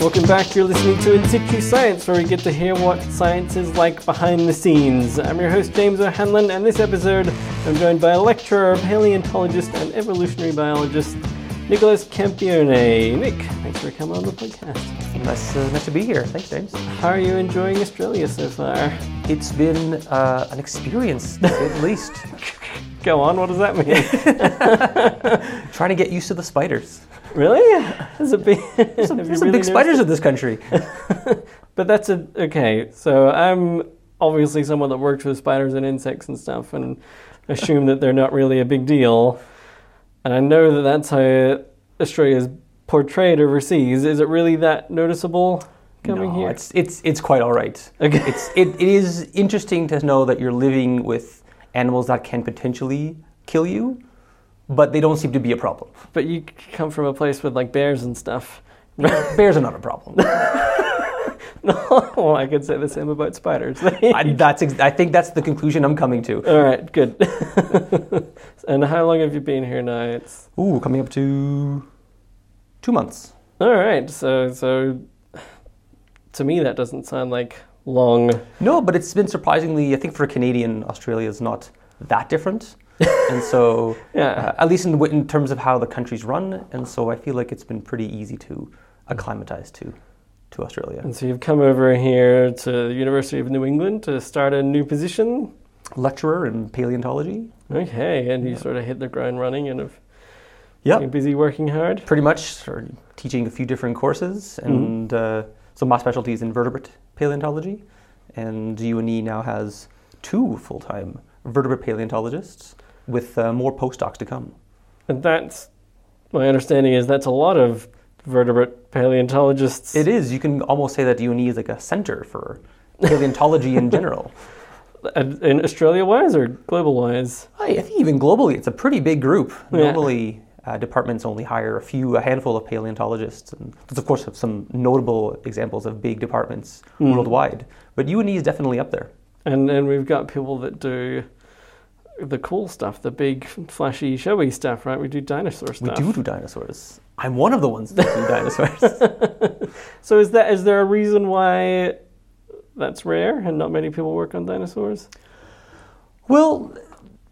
Welcome back. You're listening to In Situ Science, where we get to hear what science is like behind the scenes. I'm your host, James O'Hanlon, and this episode I'm joined by a lecturer, paleontologist, and evolutionary biologist, Nicholas Campione. Nick, thanks for coming on the podcast. Nice, uh, nice to be here. Thanks, James. How are you enjoying Australia so far? It's been uh, an experience, at least. Go on, what does that mean? Trying to get used to the spiders. really? Has it been? There's some, there's really big spiders in this country. But that's a okay. So I'm obviously someone that works with spiders and insects and stuff, and assume that they're not really a big deal. And I know that that's how Australia's portrayed overseas. Is it really that noticeable coming no, here? it's it's it's quite all right. Okay. It's it, it is interesting to know that you're living with animals that can potentially kill you, but they don't seem to be a problem. But you come from a place with like bears and stuff. Bears are not a problem. no, I could say the same about spiders. I, that's ex- I think that's the conclusion I'm coming to. All right, good. and how long have you been here now? It's Ooh, coming up to two months. all right. So, so to me, that doesn't sound like long. No, but it's been surprisingly, I think for a Canadian, Australia is not that different. and so, Yeah. uh, at least in, the- in terms of how the country's run, and so I feel like it's been pretty easy to acclimatize to, to Australia. And so you've come over here to the University of New England to start a new position. Lecturer in paleontology. Okay, and you sort of hit the ground running and have Yep. been busy working hard. Pretty much sort of teaching a few different courses, and uh, so my specialty is in vertebrate paleontology, and UNE now has two full-time vertebrate paleontologists with uh, more postdocs to come. And that's my understanding is that's a lot of vertebrate paleontologists. It is. You can almost say that UNE is like a center for paleontology in general. And in Australia wise or global wise. I, I think even globally, it's a pretty big group. Yeah. Normally, uh, departments only hire a few, a handful of paleontologists, and there's of course some notable examples of big departments Mm. worldwide. But UNE is definitely up there. And and we've got people that do the cool stuff, the big, flashy, showy stuff, right? We do dinosaur stuff. We do do dinosaurs. I'm one of the ones that do dinosaurs. So is that is there a reason why that's rare and not many people work on dinosaurs? Well,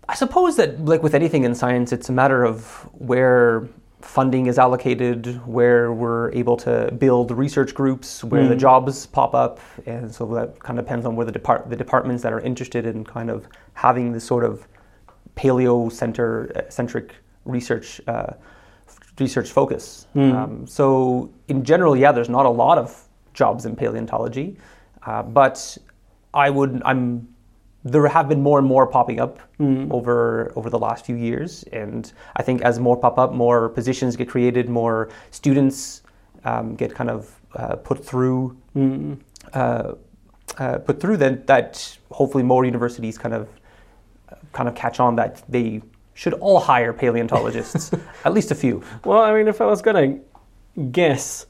I suppose that, like with anything in science, it's a matter of where funding is allocated, where we're able to build research groups, where the Mm. jobs pop up, and so that kind of depends on where the depart the departments that are interested in kind of having this sort of paleo center uh, centric research uh, research focus. Mm. Um, so in general, yeah, there's not a lot of jobs in paleontology, uh, but I would I'm there have been more and more popping up Mm. over over the last few years, and I think as more pop up, more positions get created, more students um, get kind of uh, put through Mm. uh, uh, put through. Then that hopefully more universities kind of kind of catch on that they should all hire paleontologists, at least a few. Well, I mean, if I was going to guess,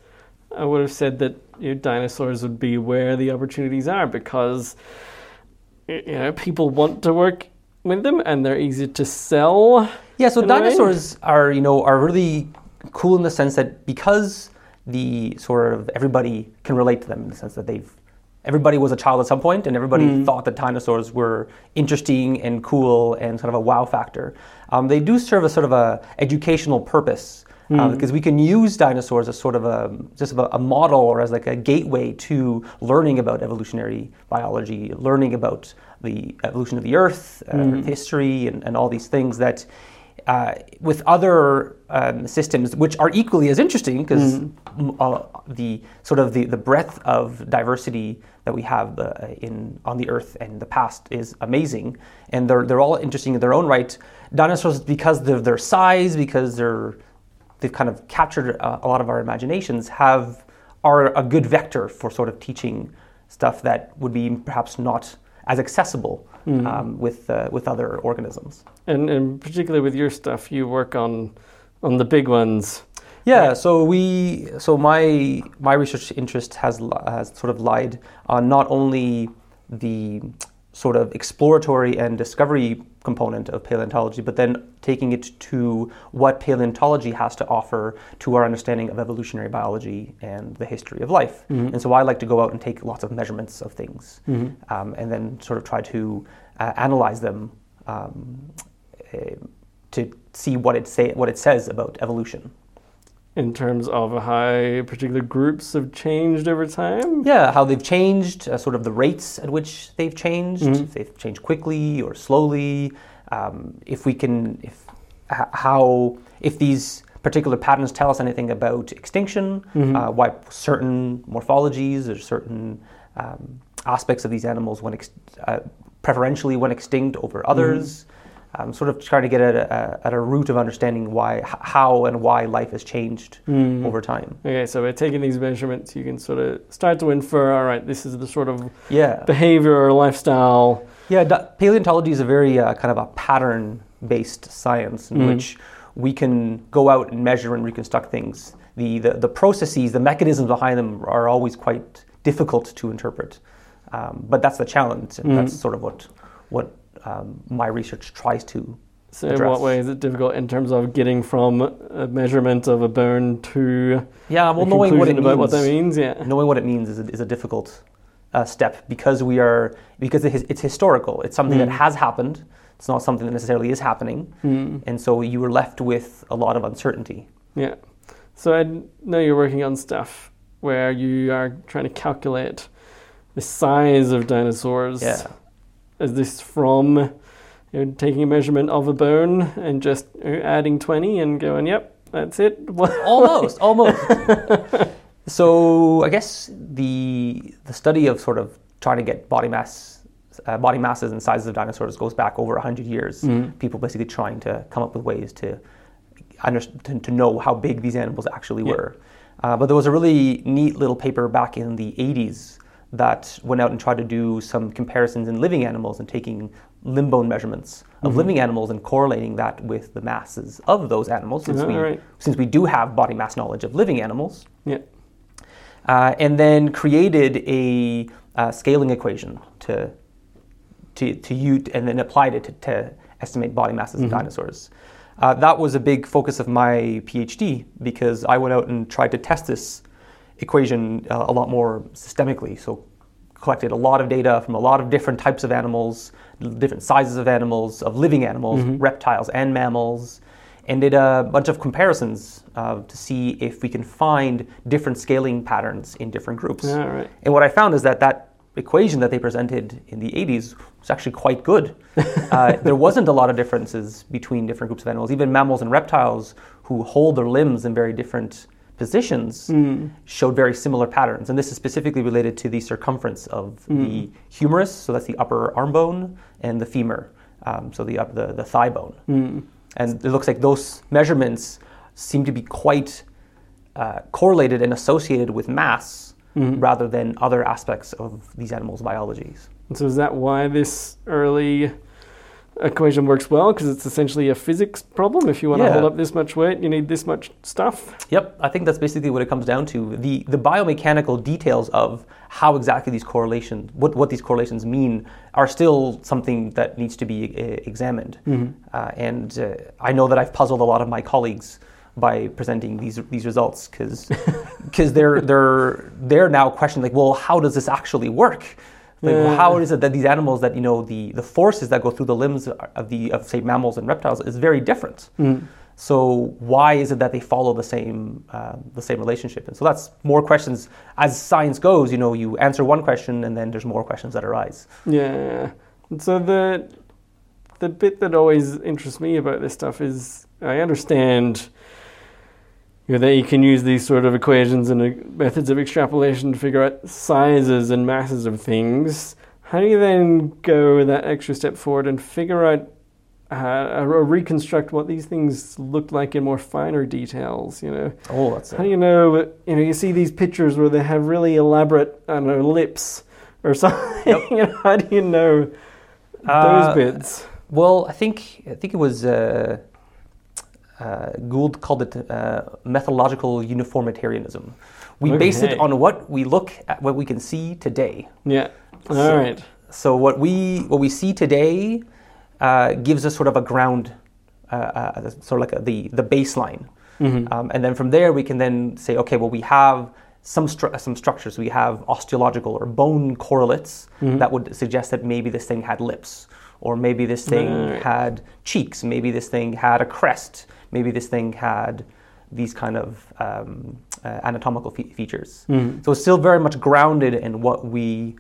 I would have said that you know, dinosaurs would be where the opportunities are because you know people want to work with them and they're easy to sell. Yeah, so in a way. dinosaurs are, you know, are really cool in the sense that because the sort of everybody can relate to them in the sense that they've everybody was a child at some point and everybody Mm. thought that dinosaurs were interesting and cool and sort of a wow factor. Um, they do serve a sort of a educational purpose. Uh, because we can use dinosaurs as sort of a just a, a model or as like a gateway to learning about evolutionary biology, learning about the evolution of the Earth, uh, Earth history, and, and all these things that uh, with other um, systems, which are equally as interesting, because uh, the sort of the, the breadth of diversity that we have uh, in on the Earth and the past is amazing, and they're they're all interesting in their own right. Dinosaurs, because of their size, because they're they've kind of captured uh, a lot of our imaginations, have are a good vector for sort of teaching stuff that would be perhaps not as accessible um, with uh, with other organisms. And, and particularly with your stuff, you work on on the big ones. Yeah, so we so my my research interest has has sort of lied on not only the sort of exploratory and discovery component of paleontology, but then taking it to what paleontology has to offer to our understanding of evolutionary biology and the history of life. And so I like to go out and take lots of measurements of things um, and then sort of try to uh, analyze them um, eh, to see what it, say, what it says about evolution. In terms of how particular groups have changed over time? Yeah, how they've changed, uh, sort of the rates at which they've changed, Mm-hmm. if they've changed quickly or slowly. Um, if we can, if how, if these particular patterns tell us anything about extinction, Mm-hmm. uh, why certain morphologies or certain um, aspects of these animals went ex- uh, preferentially went extinct over Mm-hmm. Um, sort of trying to get at a, at a root of understanding why, how, and why life has changed Mm-hmm. over time. Okay, so by taking these measurements, you can sort of start to infer all right, this is the sort of Yeah. behavior or lifestyle. Yeah, paleontology is a very uh, kind of a pattern based science in Mm. which we can go out and measure and reconstruct things. The, the, the processes, the mechanisms behind them are always quite difficult to interpret. Um, but that's the challenge, and that's sort of what, what um, my research tries to. So, in what way is it difficult in terms of getting from a measurement of a bone to Yeah, well, knowing what it means, what that means? Yeah. knowing what it means is a, is a difficult uh, step because we are because it is, it's historical. It's something that has happened. It's not something that necessarily is happening, and so you were left with a lot of uncertainty. Yeah. So I know you're working on stuff where you are trying to calculate the size of dinosaurs. Yeah. Is this from you know, taking a measurement of a bone and just you know, adding 20 and going, yep, that's it? almost, almost. so I guess the the study of sort of trying to get body mass, uh, body masses and sizes of dinosaurs goes back over hundred years. People basically trying to come up with ways to understand to, to know how big these animals actually Yeah. were. Uh, but there was a really neat little paper back in the 80s that went out and tried to do some comparisons in living animals and taking limb bone measurements of living animals and correlating that with the masses of those animals since, we, right. since we do have body mass knowledge of living animals. yeah. Uh, and then created a uh, scaling equation to to to use, and then applied it to, to estimate body masses of dinosaurs. Uh, that was a big focus of my PhD because I went out and tried to test this equation uh, a lot more systemically. So collected a lot of data from a lot of different types of animals, different sizes of animals, of living animals, reptiles and mammals, and did a bunch of comparisons uh, to see if we can find different scaling patterns in different groups. All right. And what I found is that that equation that they presented in the 80s was actually quite good. uh, there wasn't a lot of differences between different groups of animals. Even mammals and reptiles who hold their limbs in very different positions showed very similar patterns. And this is specifically related to the circumference of the humerus, so that's the upper arm bone, and the femur, um, so the, up, the, the thigh bone. And it looks like those measurements seem to be quite uh, correlated and associated with mass rather than other aspects of these animals' biologies. And so is that why this early equation works well? Because it's essentially a physics problem. If you want to Yeah. hold up this much weight, you need this much stuff. Yep, I think that's basically what it comes down to. The the biomechanical details of how exactly these correlations, what, what these correlations mean, are still something that needs to be uh, examined. Uh, and uh, I know that I've puzzled a lot of my colleagues by presenting these these results because because they're they're they're now questioning like, well, how does this actually work? Like, Yeah. how is it that these animals that you know the, the forces that go through the limbs of the of say mammals and reptiles is very different. So why is it that they follow the same uh, the same relationship? And so that's more questions as science goes. You know, you answer one question and then there's more questions that arise. Yeah. So the the bit that always interests me about this stuff is I understand you know, that you can use these sort of equations and uh, methods of extrapolation to figure out sizes and masses of things. How do you then go that extra step forward and figure out uh, or reconstruct what these things look like in more finer details? You know, Oh, that's how do you know? You know, you see these pictures where they have really elaborate, I don't know, lips or something. you know, how do you know those Uh, bits? Well, I think I think it was uh, uh, Gould called it uh, methodological uniformitarianism. We base it on what we look at, what we can see today. Yeah. All So- right. So what we what we see today uh, gives us sort of a ground, uh, uh, sort of like a, the the baseline, um, and then from there we can then say, okay, well we have some stru- some structures. We have osteological or bone correlates that would suggest that maybe this thing had lips, or maybe this thing Right. had cheeks, maybe this thing had a crest, maybe this thing had these kind of um, uh, anatomical fe- features. So it's still very much grounded in what we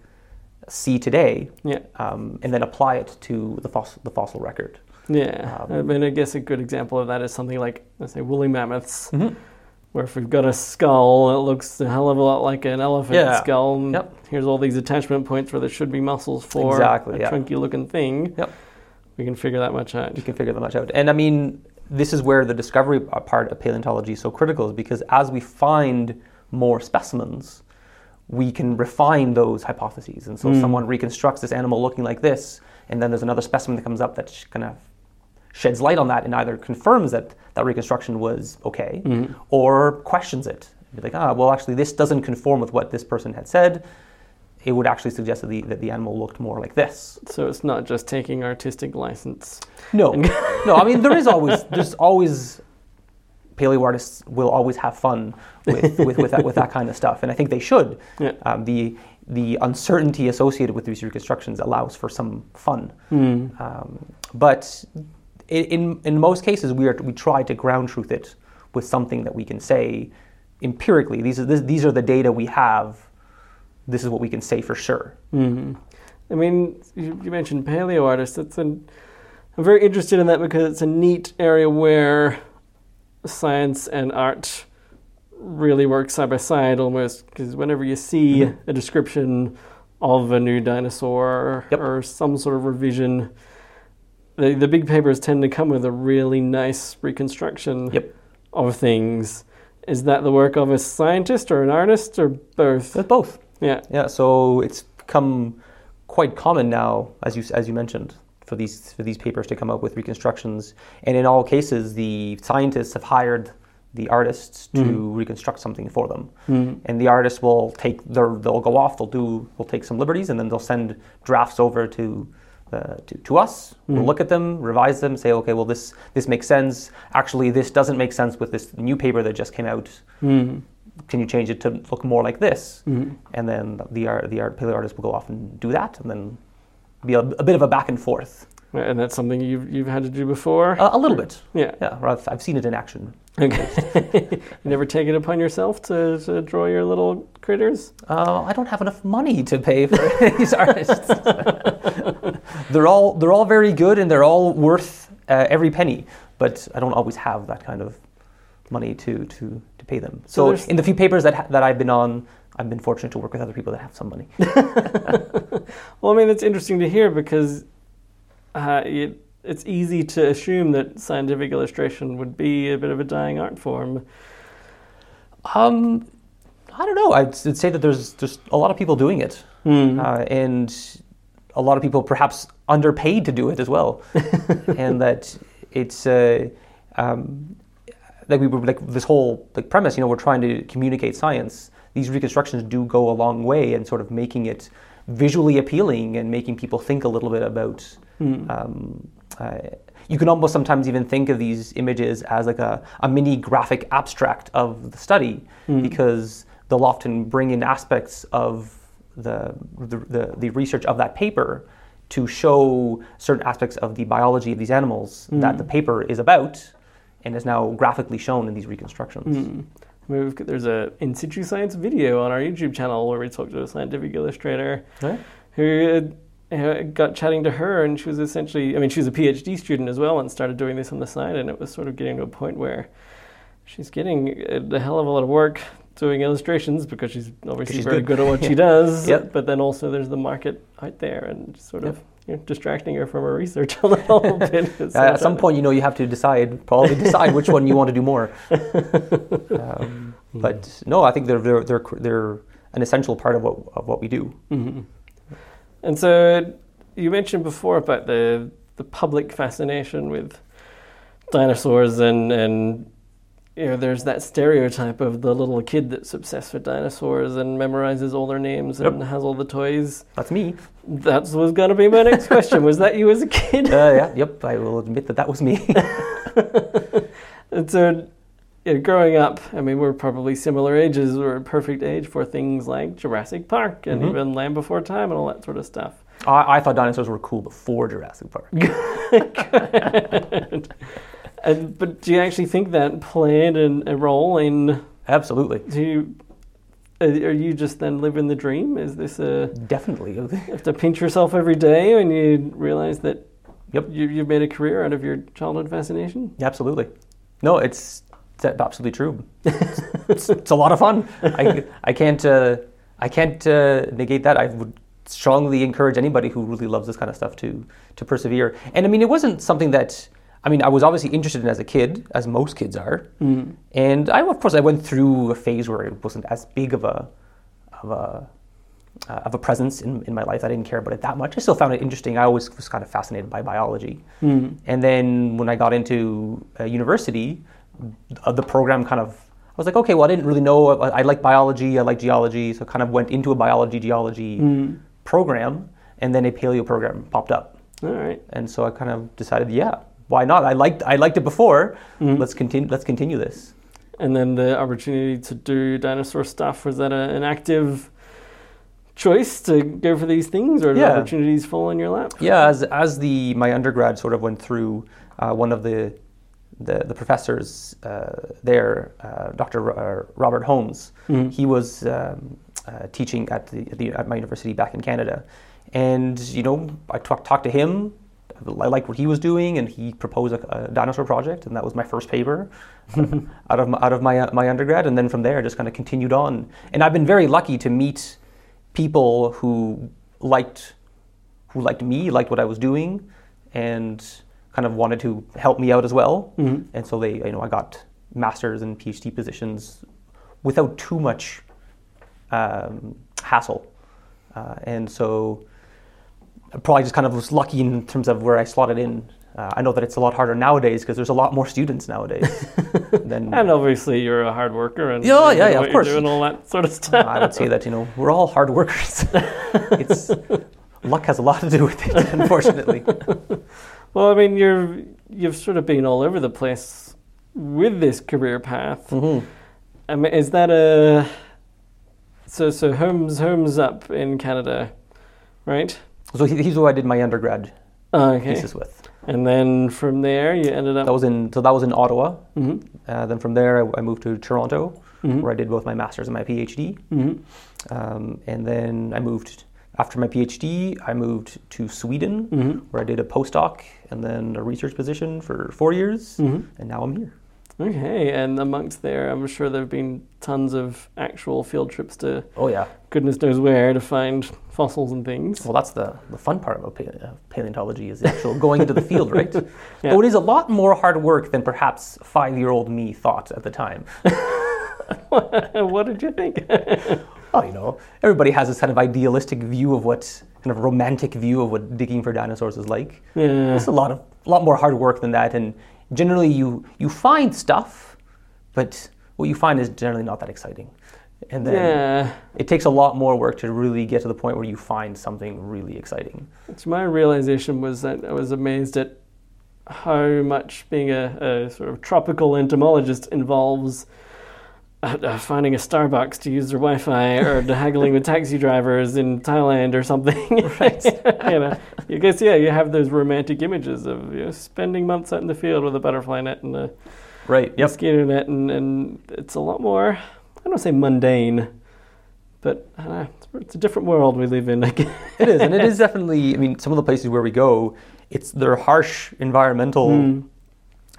see today, Yeah. um, and then apply it to the fossil, the fossil record. Yeah, Um, I mean, I guess a good example of that is something like, let's say, woolly mammoths, Mm-hmm. where if we've got a skull, it looks a hell of a lot like an elephant Yeah. skull. And Yep. Here's all these attachment points where there should be muscles for Exactly, a yeah. chunky-looking thing. Yep. We can figure that much out. You can figure that much out. And I mean, this is where the discovery part of paleontology is so critical, is because as we find more specimens, we can refine those hypotheses. And so someone reconstructs this animal looking like this, and then there's another specimen that comes up that kind of sheds light on that and either confirms that that reconstruction was okay or questions it. Be like, ah, well, actually, this doesn't conform with what this person had said. It would actually suggest that the, that the animal looked more like this. So it's not just taking artistic license. No, no. I mean, there is always there's always paleo artists will always have fun with with, with, that, with that kind of stuff, and I think they should. Yeah. Um, the the uncertainty associated with these reconstructions allows for some fun, um, but in in most cases we are we try to ground truth it with something that we can say empirically. These are this, these are the data we have. This is what we can say for sure. hmm I mean, you, you mentioned paleo artists. It's an, I'm very interested in that because it's a neat area where science and art really work side by side almost. Because whenever you see a description of a new dinosaur Yep. or some sort of revision, the, the big papers tend to come with a really nice reconstruction Yep. of things. Is that the work of a scientist or an artist or both? There's both. Yeah. Yeah, so it's become quite common now, as you as you mentioned, for these for these papers to come up with reconstructions, and in all cases, the scientists have hired the artists to mm-hmm. reconstruct something for them, mm-hmm. and the artists will take their they'll go off, they'll do they'll take some liberties, and then they'll send drafts over to. Uh, to, to us, we'll mm-hmm. look at them, revise them, say, okay, well, this this makes sense. Actually, this doesn't make sense with this new paper that just came out can you change it to look more like this? And then the art, the art paleo artist will go off and do that, and then be a, a bit of a back and forth, And that's something you've, you've had to do before? a, a little bit. yeah. Yeah, I've, I've seen it in action. Okay. you never take it upon yourself to, to draw your little critters? Uh, I don't have enough money to pay for these artists. they're all they're all very good, and they're all worth uh, every penny. But I don't always have that kind of money to, to pay them. So So, in the few papers that ha- that I've been on, I've been fortunate to work with other people that have some money. Well, I mean, it's interesting to hear because uh, it, it's easy to assume that scientific illustration would be a bit of a dying art form. Um, I don't know. I'd, I'd say that there's just a lot of people doing it, Hmm. uh, and a lot of people perhaps underpaid to do it as well, and that it's uh, um, like we were like this whole like premise. You know, we're trying to communicate science. These reconstructions do go a long way in sort of making it visually appealing and making people think a little bit about. Um, uh, you can almost sometimes even think of these images as like a, a mini graphic abstract of the study because they'll often bring in aspects of the, the, the, the research of that paper to show certain aspects of the biology of these animals that the paper is about and is now graphically shown in these reconstructions. I mean, we've got, there's a in situ science video on our YouTube channel where we talked to a scientific illustrator Right? who uh, got chatting to her, and she was essentially, I mean, she was a PhD student as well and started doing this on the side, and it was sort of getting to a point where she's getting a, hell of a lot of work doing illustrations because she's obviously she's very good. good. at what she does. Yep. But then also there's the market out there and sort of you know, distracting her from her research a little bit. At some point, you know, you have to decide, probably decide which one you want to do more. Um, but no, I think they're, they're, they're, they're an essential part of what, of what we do. And so you mentioned before about the the public fascination with dinosaurs and and you know, there's that stereotype of the little kid that's obsessed with dinosaurs and memorizes all their names and has all the toys. That's me. That was going to be my next question. Was that you as a kid? Uh, yeah, yep. I will admit that that was me. And so, you know, growing up, I mean, we're probably similar ages. We're a perfect age for things like Jurassic Park and Mm-hmm. even Land Before Time and all that sort of stuff. I, I thought dinosaurs were cool before Jurassic Park. And, but do you actually think that played an, a role in? Absolutely, Do you? Are you just then living the dream? Is this a definitely. you have to pinch yourself every day when you realize that Yep. you, you've made a career out of your childhood fascination? Absolutely. No, it's, it's absolutely true. It's, it's, it's a lot of fun. I, I can't uh, I can't uh, negate that. I would strongly encourage anybody who really loves this kind of stuff to to persevere. And I mean, it wasn't something that I mean I was obviously interested in as a kid, as most kids are. And I of course I went through a phase where it wasn't as big of a of a uh, of a presence in, in my life. I didn't care about it that much. I still found it interesting. I always was kind of fascinated by biology. And then when I got into uh, university, uh, the program kind of, I was like, okay, well, I didn't really know. I, I like biology, I like geology, so kind of went into a biology geology program, and then a paleo program popped up. All right. And so I kind of decided, yeah, why not? I liked I liked it before. Let's continue. Let's continue this. And then the opportunity to do dinosaur stuff was that a, an active choice to go for these things, or did Yeah. opportunities fall in your lap? Yeah, as as the my undergrad sort of went through, uh, one of the the, the professors uh, there, uh, Dr. Ro- uh, Robert Holmes, he was um, uh, teaching at the, at the at my university back in Canada, and you know I talked talked to him. I liked what he was doing, and he proposed a, a dinosaur project, and that was my first paper out of my, out of my uh, my undergrad, and then from there, I just kind of continued on. And I've been very lucky to meet people who liked who liked me, liked what I was doing, and kind of wanted to help me out as well. And so they, you know, I got masters and PhD positions without too much um, hassle. Uh, and so probably just kind of was lucky in terms of where I slotted in. Uh, I know that it's a lot harder nowadays because there's a lot more students nowadays than And obviously, you're a hard worker, and Yeah, yeah, yeah, of course. you're doing all that sort of stuff. I would say that you know we're all hard workers. it's luck has a lot to do with it, unfortunately. Well, I mean, you're you've sort of been all over the place with this career path. Mm-hmm. I mean, is that a so so Holmes Holmes up in Canada, right? So he, he's who I did my undergrad Oh, okay. thesis with. And then from there, you ended up. That was in so that was in Ottawa. Mhm. Uh, then from there, I, I moved to Toronto, Mhm. where I did both my master's and my PhD. Mhm. Um, and then I moved after my PhD. I moved to Sweden, Mhm. where I did a postdoc and then a research position for four years, Mhm. and now I'm here. Okay, and amongst there, I'm sure there have been tons of actual field trips to Oh yeah. goodness knows where to find fossils and things. Well, that's the, the fun part about pa- uh, paleontology is the actual going into the field, right? Yeah. Though it is a lot more hard work than perhaps five-year-old me thought at the time. what did you think? Oh, you know, everybody has this kind of idealistic view of what kind of romantic view of what digging for dinosaurs is like. yeah. It's a lot of a lot more hard work than that, and generally you you find stuff, but what you find is generally not that exciting. And then Yeah. it takes a lot more work to really get to the point where you find something really exciting. Which my realization was that I was amazed at how much being a, a sort of tropical entomologist involves uh, uh, finding a Starbucks to use their Wi-Fi or haggling with taxi drivers in Thailand or something. Right. you know, you guess yeah, you have those romantic images of you know, spending months out in the field with a butterfly net and a Right. Yep. mosquito net, and, and it's a lot more. I don't say mundane, but uh, it's, it's a different world we live in. I guess. it is, and it is definitely. I mean, some of the places where we go, it's they're harsh environmental Mm.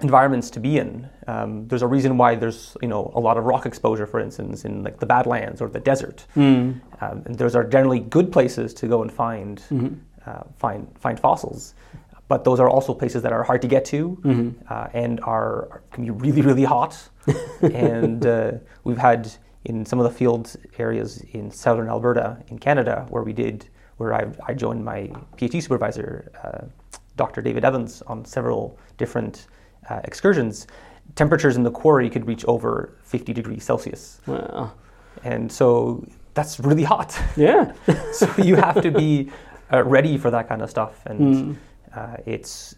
environments to be in. Um, there's a reason why there's you know a lot of rock exposure, for instance, in like the Badlands or the desert. Mm. Um, and those are generally good places to go and find Mm-hmm. Uh, find find fossils. But those are also places that are hard to get to Mm-hmm. uh, and are can be really really hot. and uh, we've had in some of the field areas in southern Alberta in Canada where we did where I, I joined my PhD supervisor, uh, Dr. David Evans, on several different uh, excursions. temperatures in the quarry could reach over 50 degrees Celsius. Wow. And so that's really hot. Yeah. so you have to be uh, ready for that kind of stuff. And Hmm. uh, it's,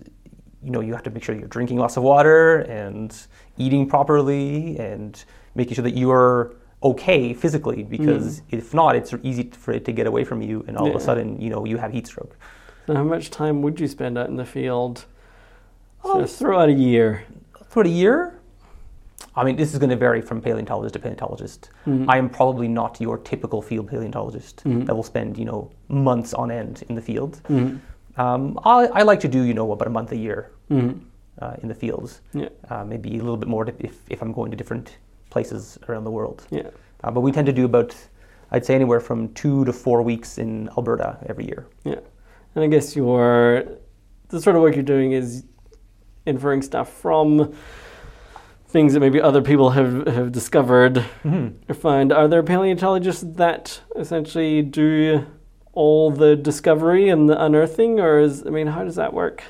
you know, you have to make sure you're drinking lots of water and eating properly and making sure that you're okay physically because if not, it's easy for it to get away from you and all of Hmm. A sudden, you know, you have heat stroke. So how much time would you spend out in the field? Oh. So throughout a year. For a year, I mean, this is going to vary from paleontologist to paleontologist. Hmm. I am probably not your typical field paleontologist that will spend, you know, months on end in the field. Mhm. Um, I, I like to do, you know, about a month a year Mhm. uh, in the fields. Yeah. Uh, maybe a little bit more if, if I'm going to different places around the world. Yeah. Uh, but we tend to do about, I'd say, anywhere from two to four weeks in Alberta every year. Yeah. And I guess your the sort of work you're doing is inferring stuff from things that maybe other people have, have discovered or find. Are there paleontologists that essentially do all the discovery and the unearthing or is I mean how does that work?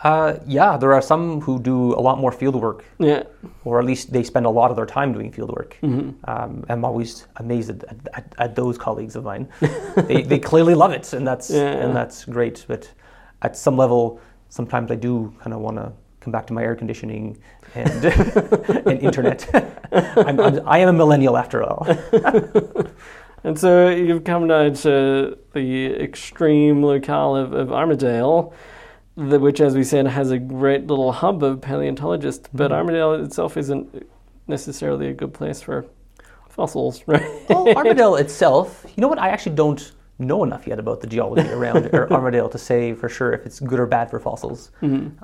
Uh, yeah, there are some who do a lot more field work Yeah. or at least they spend a lot of their time doing field work. Mm-hmm. Um, I'm always amazed at, at, at those colleagues of mine. they, they clearly love it, and that's Yeah. and that's great. But at some level, sometimes I do kind of want to come back to my air conditioning and and internet. I'm, I'm, I am a millennial after all. And so you've come down to the extreme locale of, of Armidale, the, which, as we said, has a great little hub of paleontologists. But Armidale itself isn't necessarily a good place for fossils, right? Well, Armidale itself, you know what? I actually don't know enough yet about the geology around Armidale to say for sure if it's good or bad for fossils.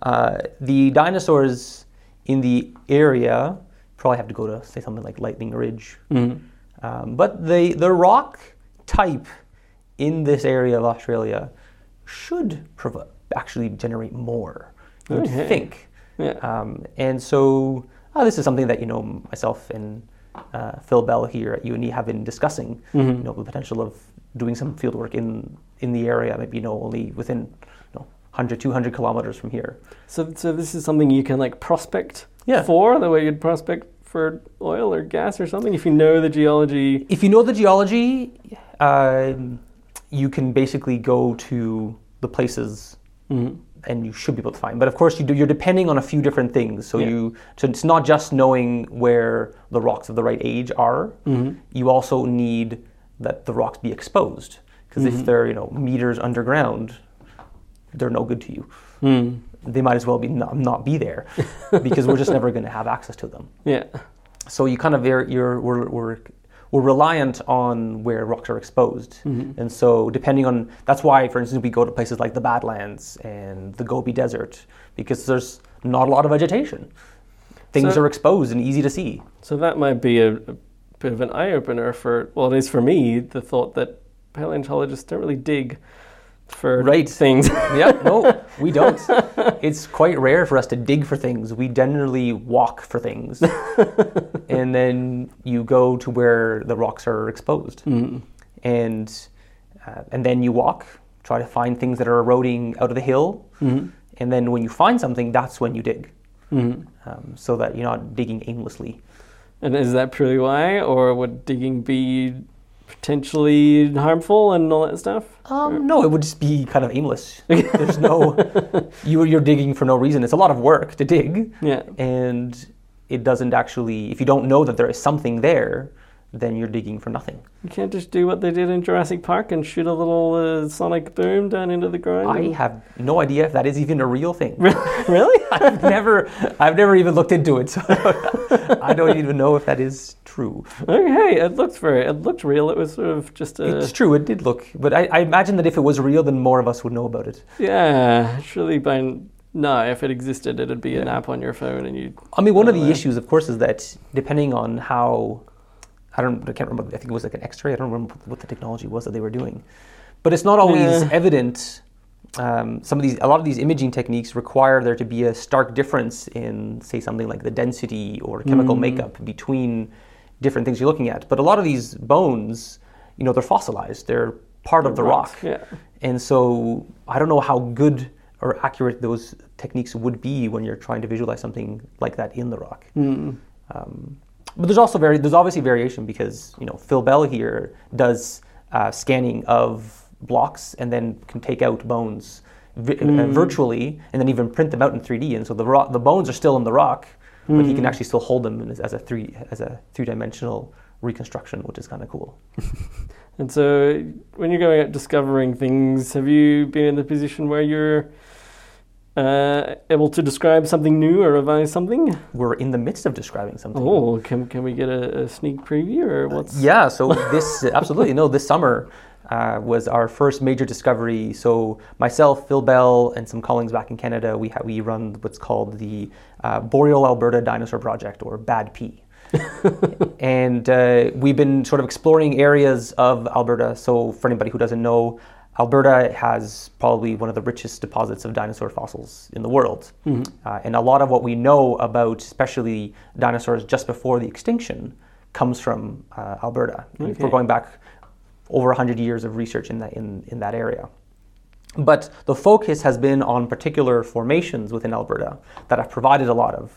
Uh, the dinosaurs in the area probably have to go to say something like Lightning Ridge. Um, but the the rock type in this area of Australia should prov- actually generate more. You would Okay. think. Yeah. Um, and so uh, this is something that you know myself and uh, Phil Bell here at UNE have been discussing. You know the potential of doing some field work in in the area, maybe you know only within 100, 200 kilometers from here. So, so this is something you can like prospect Yeah. for, the way you'd prospect for oil or gas or something, if you know the geology. If you know the geology, um, you can basically go to the places mm-hmm. and you should be able to find. But of course, you do, you're depending on a few different things. So Yeah. you so it's not just knowing where the rocks of the right age are. Mm-hmm. You also need that the rocks be exposed because if mm-hmm. they're you know meters underground, they're no good to you. Hmm. They might as well be not, um, not be there because we're just never going to have access to them Yeah. so you kind of you're, you're we're, we're we're reliant on where rocks are exposed, mm-hmm. and so depending on that's why, for instance, we go to places like the Badlands and the Gobi Desert because there's not a lot of vegetation. Things So- are exposed and easy to see. So that might be a, a bit of an eye opener for, well, it is for me, the thought that paleontologists don't really dig for Right. things. yeah, no, we don't. It's quite rare for us to dig for things. We generally walk for things, and then you go to where the rocks are exposed, and uh, and then you walk, try to find things that are eroding out of the hill, and then when you find something, that's when you dig, um, so that you're not digging aimlessly. and is that purely why, or would digging be potentially harmful and all that stuff? Um, no, it would just be kind of aimless. There's no, you, you're digging for no reason. It's a lot of work to dig. Yeah. And it doesn't actually, if you don't know that there is something there, then you're digging for nothing. You can't just do what they did in Jurassic Park and shoot a little uh, sonic boom down into the ground. I have no idea if that is even a real thing. really? I've never, I've never even looked into it, so I don't even know if that is true. okay, it looked very, it looked real. It was sort of just a, It's true, it did look, but I, I imagine that if it was real, then more of us would know about it. yeah, surely by no, if it existed, it'd be an app on your phone and you. I mean, one of the issues, of course, is that depending on how, I don't, I can't remember. I think it was like an X-ray. I don't remember what the technology was that they were doing, but it's not always Yeah. evident. Um, some of these, a lot of these imaging techniques require there to be a stark difference in, say, something like the density or chemical makeup between different things you're looking at. But a lot of these bones, you know, they're fossilized. They're part of the rock. Yeah. And so I don't know how good or accurate those techniques would be when you're trying to visualize something like that in the rock. Mm. Um, but there's also very there's obviously variation because you know Phil Bell here does uh, scanning of blocks and then can take out bones vi- uh, virtually and then even print them out in 3D. And so the rock, the bones are still in the rock, but he can actually still hold them as, as a three as a three dimensional reconstruction, which is kind of cool. And so, when you're going out discovering things, have you been in the position where you're uh, able to describe something new or revise something? We're in the midst of describing something. Oh, can, can we get a, a sneak preview or what's? Yeah, so this absolutely no. This summer uh, was our first major discovery. So myself, Phil Bell, and some colleagues back in Canada, we ha- we run what's called the uh, Boreal Alberta Dinosaur Project, or BADP. and uh, we've been sort of exploring areas of Alberta. So for anybody who doesn't know, Alberta has probably one of the richest deposits of dinosaur fossils in the world. Uh, and a lot of what we know about, especially dinosaurs just before the extinction, comes from uh, Alberta. If Okay. We're going back over 100 years of research in that, in, in that area. But the focus has been on particular formations within Alberta that have provided a lot of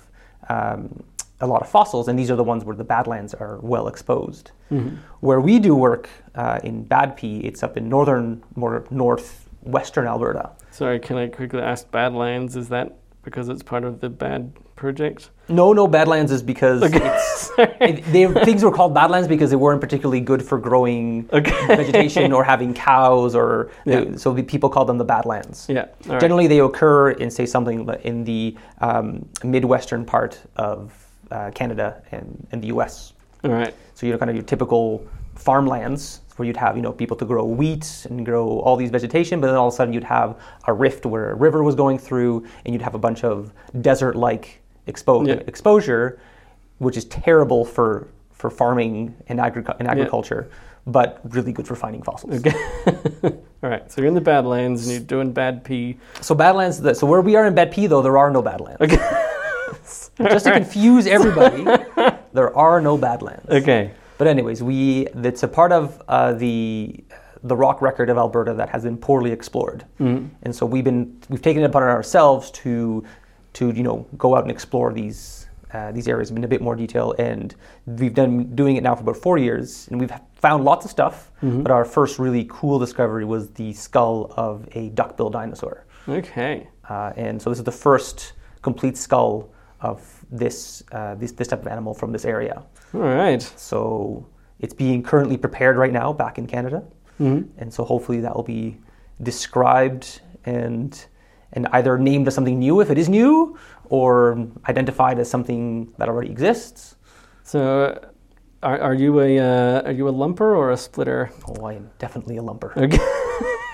um, a lot of fossils, and these are the ones where the Badlands are well exposed. Where we do work uh, in BADP, it's up in northern, more northwestern Alberta. Sorry, can I quickly ask Badlands? Is that because it's part of the Bad project? No, no, Badlands is because it's, it, they, things were called Badlands because they weren't particularly good for growing Okay. vegetation or having cows, or Yeah. so people call them the Badlands. Yeah. all right. Generally, they occur in, say, something in the um, midwestern part of uh, Canada and, and the U.S. All right. So you're kind of your typical farmlands where you'd have you know people to grow wheat and grow all these vegetation, but then all of a sudden you'd have a rift where a river was going through, and you'd have a bunch of desert-like expo- Yeah. exposure, which is terrible for for farming and, agric- and agriculture, but really good for finding fossils. All right. So you're in the Badlands and you're doing BADP. So Badlands. So where we are in BADP, though, there are no Badlands. Just to confuse everybody, there are no Badlands. Okay. But anyways, we it's a part of uh, the the rock record of Alberta that has been poorly explored, and so we've been we've taken it upon ourselves to to you know go out and explore these uh, these areas in a bit more detail, and we've done doing it now for about four years, and we've found lots of stuff. But our first really cool discovery was the skull of a duckbill dinosaur. Okay. Uh, and so this is the first complete skull of this, uh, this this type of animal from this area. All right. So it's being currently prepared right now back in Canada, and so hopefully that will be described and and either named as something new if it is new, or identified as something that already exists. So, are, are you a uh, are you a lumper or a splitter? Oh, I am definitely a lumper. Okay.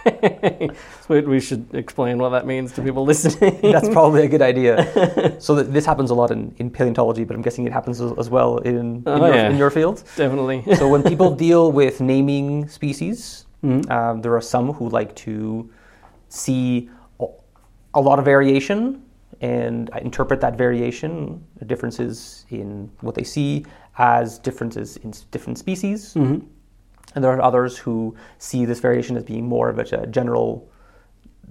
so we- we should explain what that means to people listening. That's probably a good idea. so th- this happens a lot in, in paleontology, but I'm guessing it happens as, as well in, in, Oh, your, yeah. in your field. Definitely. so when people deal with naming species, um, there are some who like to see a- a lot of variation and interpret that variation, differences in what they see, as differences in different species. And there are others who see this variation as being more of a, general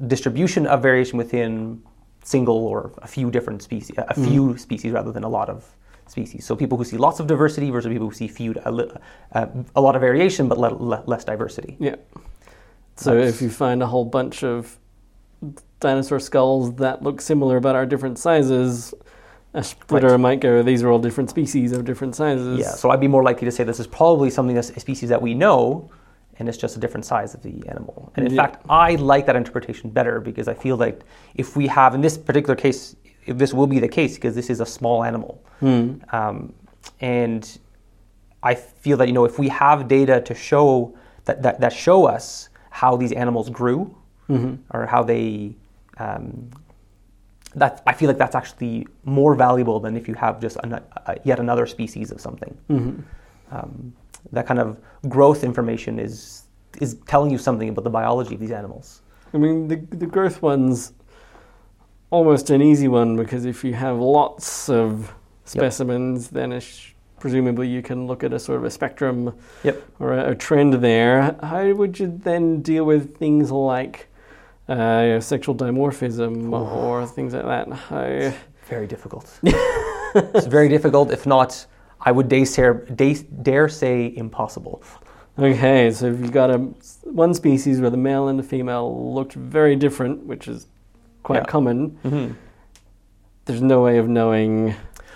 distribution of variation within single or a few different species, a few species rather than a lot of species. So people who see lots of diversity versus people who see few, a, li- uh, a lot of variation but le- le- less diversity. Yeah. So That's- if you find a whole bunch of dinosaur skulls that look similar but are different sizes, a splitter Right. might go, these are all different species of different sizes. Yeah, so I'd be more likely to say this is probably something that's a species that we know, and it's just a different size of the animal. And in Yeah. fact, I like that interpretation better because I feel like if we have, in this particular case, if this will be the case because this is a small animal, um, and I feel that you know if we have data to show that that, that show us how these animals grew or how they um, that I feel like that's actually more valuable than if you have just an, uh, yet another species of something. Um, that kind of growth information is is telling you something about the biology of these animals. I mean, the, the growth one's almost an easy one because if you have lots of specimens, then it's, presumably you can look at a sort of a spectrum Yep. or a, a trend there. How would you then deal with things like uh, you know, sexual dimorphism or things like that. I, Very difficult. it's very difficult, if not, I would dare, say- dare, dare say impossible. okay, so if you've got a one species where the male and the female looked very different, which is quite Yeah. common, hmm there's no way of knowing.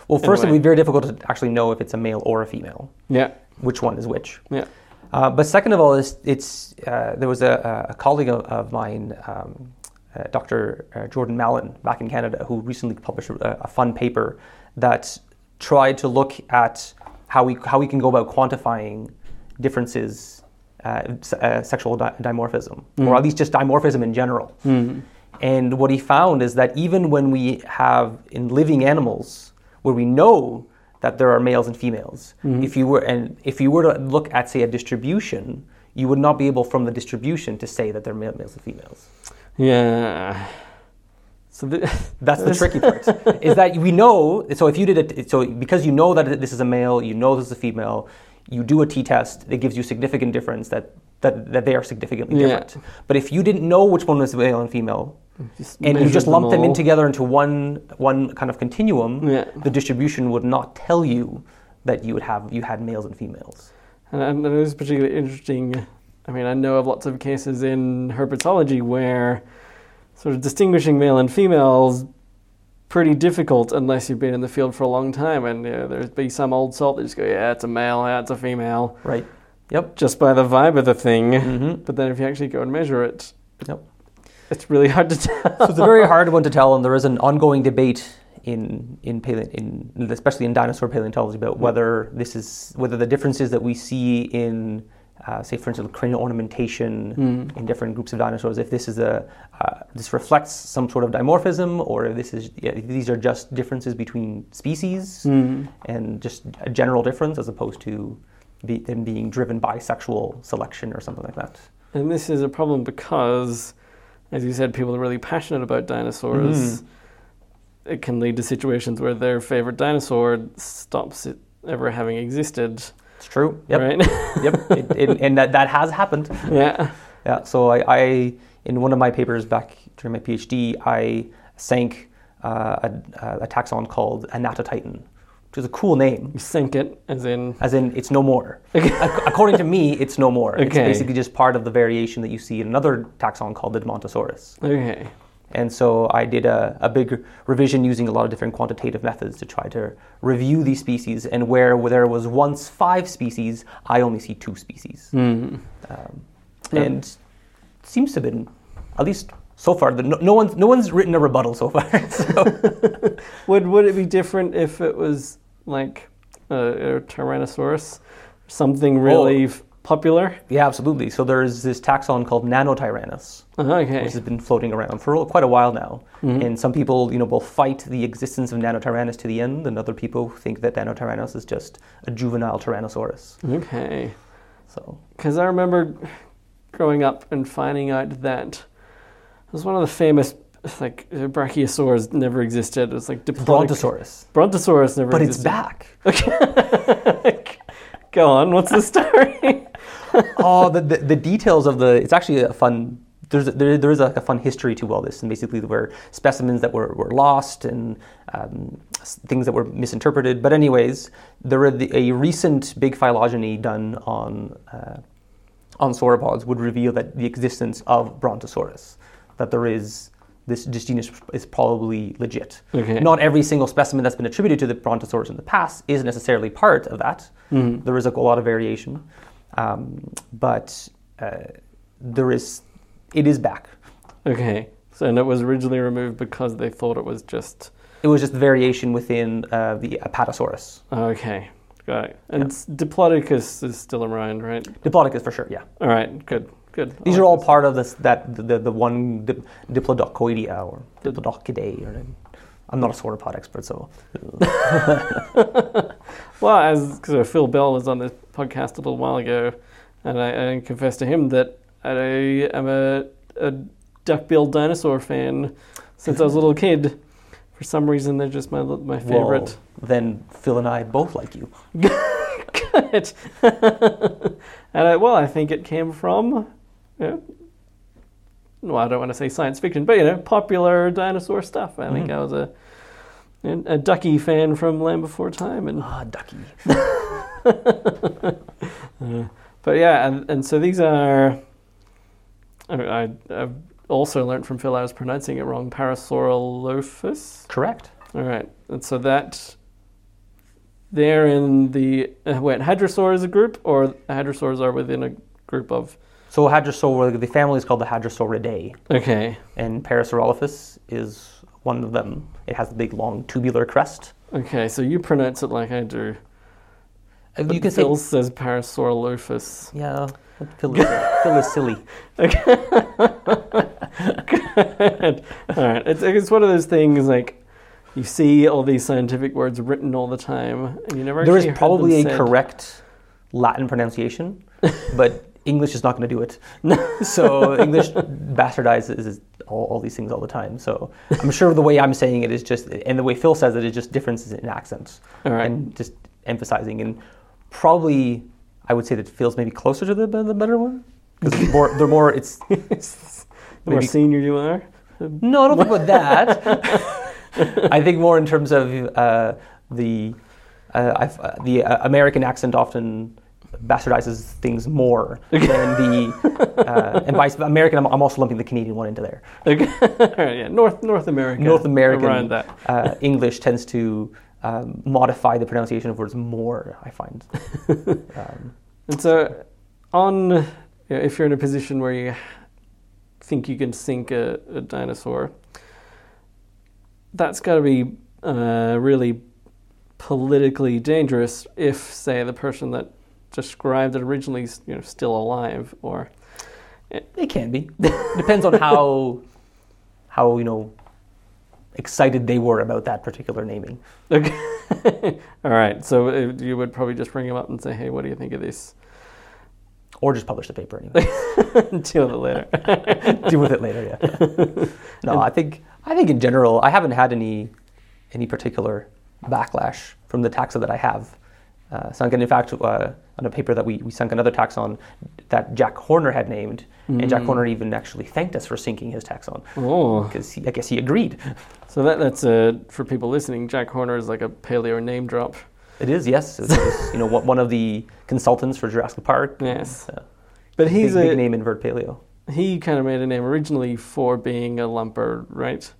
Well, first, it would be very difficult to actually know if it's a male or a female, Yeah, which one is which. yeah. Uh, but second of all, it's, it's uh, there was a, a colleague of, of mine, um, uh, Dr. Uh, Jordan Mallon, back in Canada, who recently published a, a fun paper that tried to look at how we how we can go about quantifying differences, uh, uh, sexual di- dimorphism, or at least just dimorphism in general. And what he found is that even when we have in living animals where we know that there are males and females, mm-hmm. if you were and if you were to look at say a distribution, you would not be able from the distribution to say that they're males and females. Yeah. So the, That's the tricky part. is that we know so if you did it so because you know that this is a male, you know this is a female, you do a t-test that gives you significant difference that that, that they are significantly Yeah. different. But if you didn't know which one was male and female, just and you just lump them in together into one one kind of continuum, Yeah. the distribution would not tell you that you would have you had males and females. And, and it is particularly interesting. I mean, I know of lots of cases in herpetology where sort of distinguishing male and female is pretty difficult unless you've been in the field for a long time. And you know, there's be some old salt that just go, yeah, it's a male, yeah, it's a female, Right. Yep. just by the vibe of the thing. Mhm. But then if you actually go and measure it, Yep. It's really hard to tell. So it's a very hard one to tell, and there is an ongoing debate in in, paleo, in especially in dinosaur paleontology about whether this is whether the differences that we see in uh, say for instance cranial ornamentation in different groups of dinosaurs if this is a uh, this reflects some sort of dimorphism or if this is yeah, if these are just differences between species and just a general difference as opposed to be, them being driven by sexual selection or something like that. And this is a problem because, as you said, people are really passionate about dinosaurs. It can lead to situations where their favorite dinosaur stops it ever having existed. It's true. Yep. Right? yep. It, it, and that, that has happened. yeah. Yeah. So I, I, in one of my papers back during my PhD, I sank uh, a, a taxon called Anatotitan, which is a cool name. You sink it, as in. As in, it's no more. Ac- According to me, it's no more. It's basically just part of the variation that you see in another taxon called the Edmontosaurus. Okay. And so I did a, a big revision using a lot of different quantitative methods to try to review these species. And where, where there was once five species, I only see two species. Um, Yeah. And it seems to have been, at least so far, the, no, no, one's, no one's written a rebuttal so far. so, Would, would it be different if it was like a, a Tyrannosaurus? Something really f- popular? yeah, absolutely. So there's this taxon called Nanotyrannus, Uh, okay. which has been floating around for quite a while now. And some people, you know, will fight the existence of Nanotyrannus to the end, and other people think that Nanotyrannus is just a juvenile Tyrannosaurus. Okay. So Because I remember growing up and finding out that it was one of the famous, like, Brachiosaurus never existed. It's like. Brontosaurus, Brontosaurus never existed. but it's back. Go on, what's the story? oh, the, the, the details of the it's actually a fun. There's there, there is like a fun history to all this, and basically there were specimens that were, were lost and um, things that were misinterpreted. But anyways, there were the, a recent big phylogeny done on uh, on sauropods would reveal that the existence of Brontosaurus, that there is this, this genus is probably legit. Okay. Not every single specimen that's been attributed to the Brontosaurus in the past is necessarily part of that. There is a, a lot of variation, um, but uh, there is it is back. okay. So, and it was originally removed because they thought it was just. It was just variation within uh, the Apatosaurus. Okay. Got it. And s- Diplodocus is still around, right? Diplodocus for sure, yeah. All right, good, good. These like are all this. part of this that the, the one dip, Diplodocoidea or Diplodocidae. Or, I'm not a sauropod expert, so Well, as because uh, Phil Bell was on this podcast a little while ago, and I, I confessed to him that I am a, a duck-billed dinosaur fan since I was a little kid. For some reason, they're just my my favorite. Well, then Phil and I both like you. Good. and I, well, I think it came from yeah, well, I don't want to say science fiction, but you know, popular dinosaur stuff. I think I was a a Ducky fan from Land Before Time, and Ah, ducky. but yeah, and, and so these are. I, I I've also learned from Phil I was pronouncing it wrong. Parasaurolophus. Correct. All right, and so that they're in the uh, wait, hadrosaur is a group, or hadrosaurs are within a group of. So Hadrosaur, the family is called the Hadrosauridae, Okay, and Parasaurolophus is one of them. It has a big, long, tubular crest. okay, so you pronounce it like I do. Uh, You can say, Phil says Parasaurolophus. yeah, Phil is, Phil is silly. all right, it's it's one of those things like you see all these scientific words written all the time, and you never. There actually is heard probably a said. correct Latin pronunciation, but English is not going to do it. so English bastardizes all, all these things all the time. So I'm sure the way I'm saying it is just, and the way Phil says it is just differences in accents right. and just emphasizing. And probably, I would say that Phil's maybe closer to the, the better one because more, they're more. It's The more senior you are. no, I don't think about that. I think more in terms of uh, the uh, uh, the uh, American accent often bastardizes things more than the uh, and vice American. I'm, I'm also lumping the Canadian one into there. Okay. right, yeah, North North America. North American uh, English tends to um, modify the pronunciation of words more. I find. Um, And so, on you know, if you're in a position where you think you can sink a, a dinosaur, that's got to be uh, really politically dangerous. If, say, the person that described that originally is you know still alive, or it can be. Depends on how how you know excited they were about that particular naming. okay. all right. So uh, you would probably just bring him up and say, "Hey, what do you think of this?" Or just publish the paper anyway. Deal with it later. Deal with it later. Yeah. no, I think I think in general, I haven't had any any particular backlash from the taxa that I have uh, sunk. And in fact, uh, on a paper that we, we sunk another taxon that Jack Horner had named, and Jack Horner even actually thanked us for sinking his taxon. Oh. because I guess he agreed. So that that's uh, for people listening. Jack Horner is like a paleo name drop. It is yes, it was, you know one of the consultants for Jurassic Park. Yes. Uh, But he's big, a big name in vert paleo. he kind of made a name originally for being a lumper, right?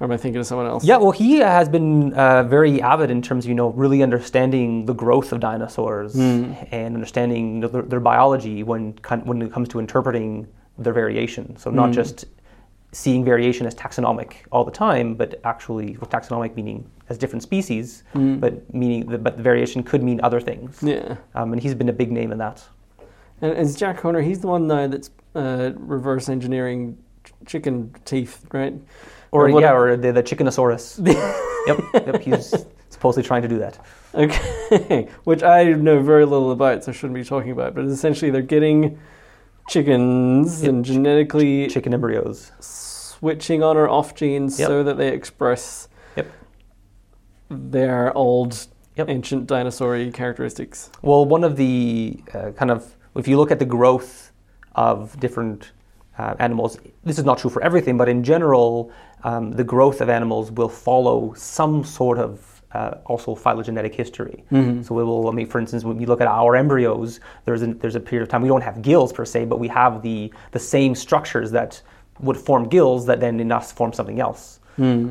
Or am I thinking of someone else? Yeah, well, he has been uh, very avid in terms of you know really understanding the growth of dinosaurs and understanding their, their biology when when it comes to interpreting their variation. So not just seeing variation as taxonomic all the time, but actually with taxonomic meaning as different species, but meaning the, but the variation could mean other things. Yeah. Um, and he's been a big name in that. And is Jack Horner? He's the one now that's uh, reverse engineering ch- chicken teeth, right? Or, what- yeah, or the, the Chickenosaurus. yep, yep, he's supposedly trying to do that. Okay, which I know very little about, so I shouldn't be talking about. But essentially, they're getting chickens Yep, and genetically Chicken embryos. switching on or off genes Yep. so that they express Yep. their old ancient dinosaur characteristics. Well, one of the uh, kind of, if you look at the growth of different uh, animals, this is not true for everything, but in general, um, the growth of animals will follow some sort of uh, also phylogenetic history. So we will, I mean, for instance, when we look at our embryos, there's a, there's a period of time we don't have gills per se, but we have the, the same structures that would form gills that then in us form something else.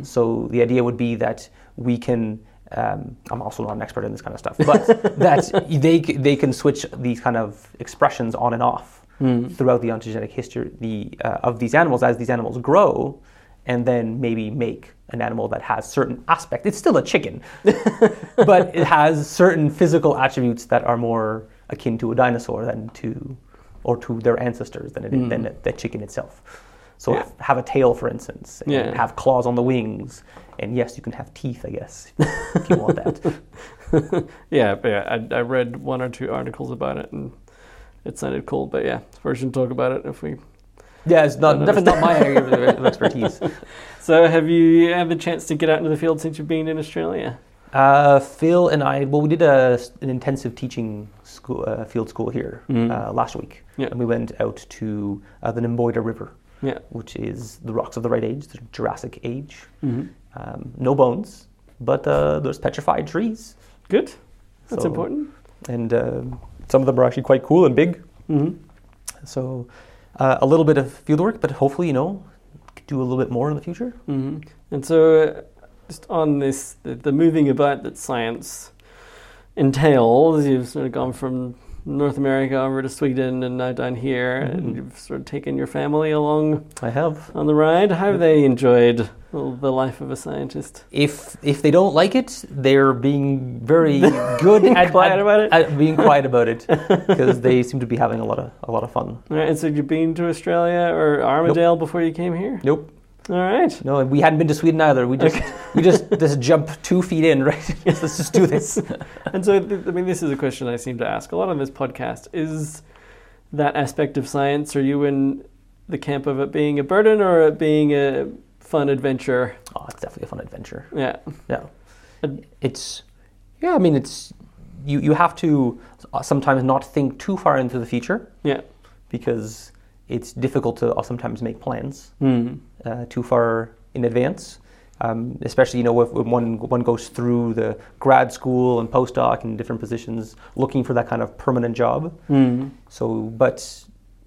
So the idea would be that we can um, I'm also not an expert in this kind of stuff, but that they they can switch these kind of expressions on and off throughout the ontogenetic history the, uh, of these animals as these animals grow, and then maybe make an animal that has certain aspect. It's still a chicken, but it has certain physical attributes that are more akin to a dinosaur than to or to their ancestors than it, than the chicken itself. So Yeah. have a tail, for instance, and Yeah. have claws on the wings, and yes, you can have teeth, I guess, if you want that. Yeah, but yeah, I, I read one or two articles about it and it sounded cool. But yeah, we should talk about it if we. Yeah, it's not, definitely not my area of- expertise. So, have you had the chance to get out into the field since you've been in Australia? Uh, Phil and I, well, we did a, an intensive teaching school, uh, field school here uh, last week. Yeah. And we went out to uh, the Nymboida River. Yeah. which is the rocks of the right age, the Jurassic age. Mhm. Um, no bones, but uh, there's petrified trees, Good. That's So- important. and um some of them are actually quite cool and big. hmm So uh, a little bit of field work, but hopefully, you know, do a little bit more in the future. hmm And so, uh, just on this, the, the moving about that science entails, you've sort of gone from North America over to Sweden and now down here, Mhm. and you've sort of taken your family along I have. on the ride. How have they enjoyed the life of a scientist? If if they don't like it, they're being very good at, Quiet about it? at being quiet about it because they seem to be having a lot of a lot of fun. All right, and so you've been to Australia or Armidale before you came here? Nope. All right. No, we hadn't been to Sweden either. We just we just just jump two feet in, right? yes, Let's just do this. And so, th- I mean, this is a question I seem to ask a lot on this podcast. Is that aspect of science, are you in the camp of it being a burden or it being a fun adventure? Oh, it's definitely a fun adventure. Yeah. Yeah. It's yeah. I mean, it's you you have to sometimes not think too far into the future Yeah. because it's difficult to sometimes make plans Mm. uh, too far in advance. Um, especially, you know, if, when one one goes through the grad school and postdoc and different positions, looking for that kind of permanent job. Mm. So, but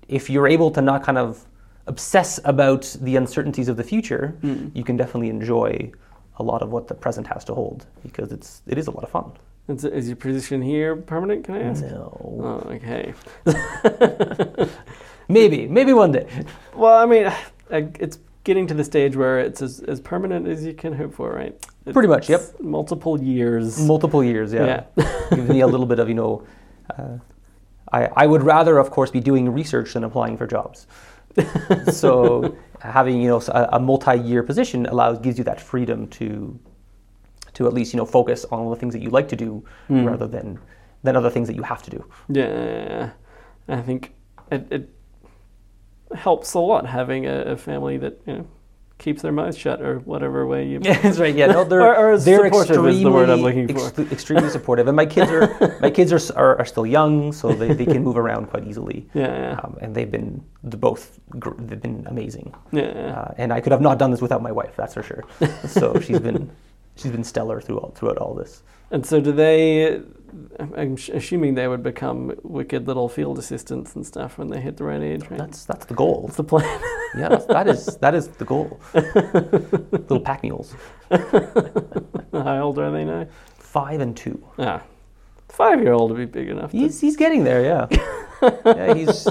if you're able to not kind of obsess about the uncertainties of the future, Mm. you can definitely enjoy a lot of what the present has to hold because it's it is a lot of fun. Is, is your position here permanent, can I ask? No, Oh, okay. maybe maybe one day. Well, I mean, it's getting to the stage where it's as, as permanent as you can hope for, right? It's Pretty much, yep. Multiple years. Multiple years, yeah. Yeah. Gives me a little bit of you know. Uh, I, I would rather, of course, be doing research than applying for jobs. so having you know a, a multi-year position allows gives you that freedom to to at least you know focus on all the things that you like to do Mm. rather than than other things that you have to do. Yeah, I think it, it helps a lot having a, a family that you know keeps their mouth shut or whatever way you. Yeah, that's right. Yeah, no, they're Or- or they're supportive is the word I'm extremely- looking for. ex- extremely supportive, and my kids are my kids are, are are still young, so they, they can move around quite easily. Yeah, yeah, Um, and they've been both gr- they've been amazing. yeah. yeah. Uh, and I could have not done this without my wife, that's for sure. so she's been she's been stellar through all, throughout all this. And so, do they? I'm assuming they would become wicked little field assistants and stuff when they hit the right age, right? That's that's the goal. That's the plan. Yeah, that's, that is that is the goal. Little pack mules, How old are they now? five and two. Ah, five-year-old would be big enough. To, He's he's getting there. Yeah, yeah. He's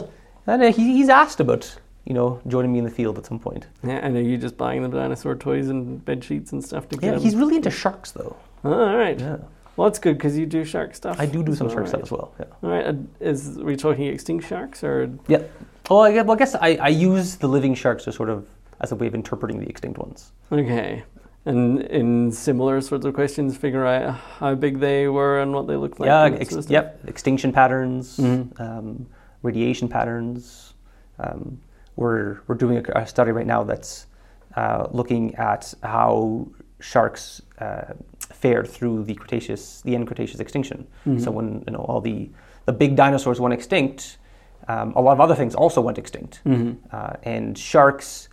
and he, he's asked about you know joining me in the field at some point. yeah, and are you just buying them dinosaur toys and bed sheets and stuff to get Yeah, he's really into sharks though. Oh, all right. Yeah, Well, that's good because you do shark stuff. I do do some well, shark right? stuff as well. Yeah. All right. Is are we talking extinct sharks or? Yeah. Oh, I guess, well, I guess I, I use the living sharks to sort of as a way of interpreting the extinct ones. Okay. And in similar sorts of questions, figure out how big they were and what they looked like. yeah, ex- sort of yep. Extinction patterns, Mhm. um, radiation patterns. Um, we're we're doing a, a study right now that's uh, looking at how sharks uh, fared through the Cretaceous, the end Cretaceous extinction. Mm-hmm. So when you know all the the big dinosaurs went extinct, um, a lot of other things also went extinct, Mhm. uh, and sharks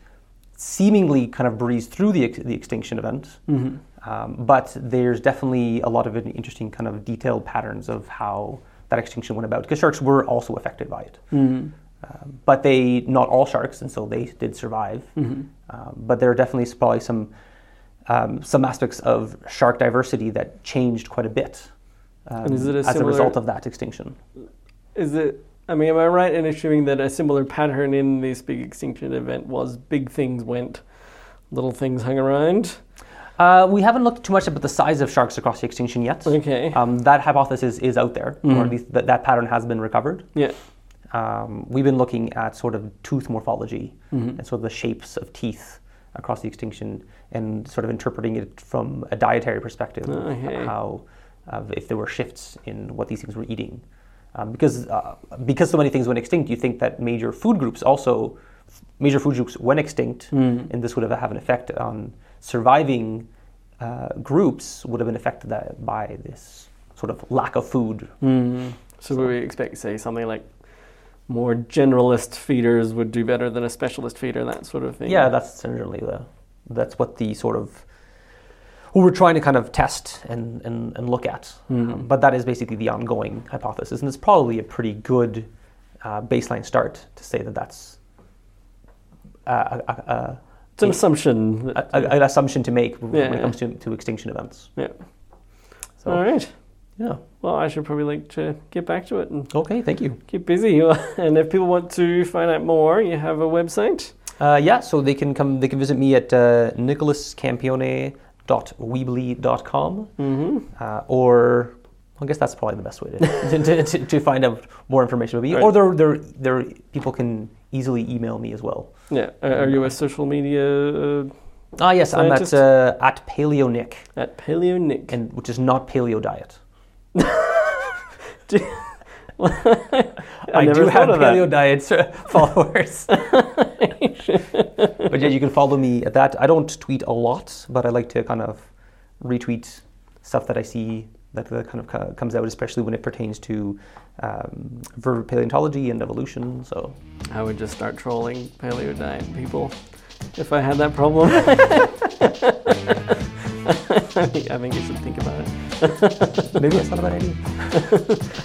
seemingly kind of breezed through the ex- the extinction event. Mhm. Um, but there's definitely a lot of interesting kind of detailed patterns of how that extinction went about because sharks were also affected by it. But they, not all sharks, and so they did survive. Mhm. Um, but there are definitely probably some um, some aspects of shark diversity that changed quite a bit um, And is it a as a result of that extinction. Is it? I mean, am I right in assuming that a similar pattern in this big extinction event was big things went, little things hung around? Uh, we haven't looked too much about the size of sharks across the extinction yet. Okay. Um, that hypothesis is out there, or Mhm. at least that, that pattern has been recovered. yeah. Um, we've been looking at sort of tooth morphology Mhm. and sort of the shapes of teeth across the extinction and sort of interpreting it from a dietary perspective of Okay. how uh, if there were shifts in what these things were eating. Um, because uh, because so many things went extinct, you think that major food groups also major food groups went extinct, Mm. and this would have have an effect on surviving uh, groups would have been affected that- by this sort of lack of food. Mm. So, would we expect, say, something like more generalist feeders would do better than a specialist feeder, that sort of thing. Yeah, that's certainly the that's what the sort of what we're trying to kind of test and and, and look at. Um, but that is basically the ongoing hypothesis, and it's probably a pretty good uh, baseline start to say that that's uh, a, a, a, It's an assumption. That, an assumption to make when Yeah. it comes to, to extinction events. yeah. So All right. Yeah, Well, I should probably like to get back to it and okay, thank you. keep busy. and if people want to find out more, you have a website. Uh, yeah, so they can come. They can visit me at uh, nicholascampione.weebly.com, Mm-hmm. uh, or I guess that's probably the best way to, to, to, to find out more information about me. Right. Or there, there, there, people can easily email me as well. Yeah. Uh, are you a social media uh, Ah, yes, Scientist? I'm at uh, at PaleoNick, at Paleo Nick? and which is not paleo diet. Do- I, never do have paleo diet followers. but yeah, you can follow me at that. I don't tweet a lot, but I like to kind of retweet stuff that I see that, that kind of comes out, especially when it pertains to um, vertebrate paleontology and evolution. So I would just start trolling paleo diet people if I had that problem. I think you should think about it. maybe that's not a bad idea.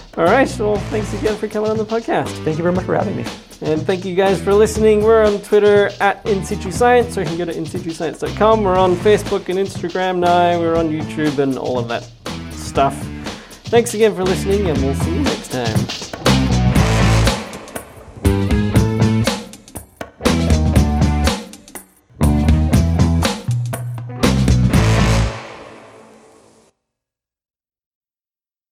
All right. Well, thanks again for coming on the podcast. Thank you very much for having me. And thank you guys for listening. We're on Twitter at In Situ Science, or you can go to insituscience.com. We're on Facebook and Instagram now. We're on YouTube and all of that stuff. Thanks again for listening, and we'll see you next time.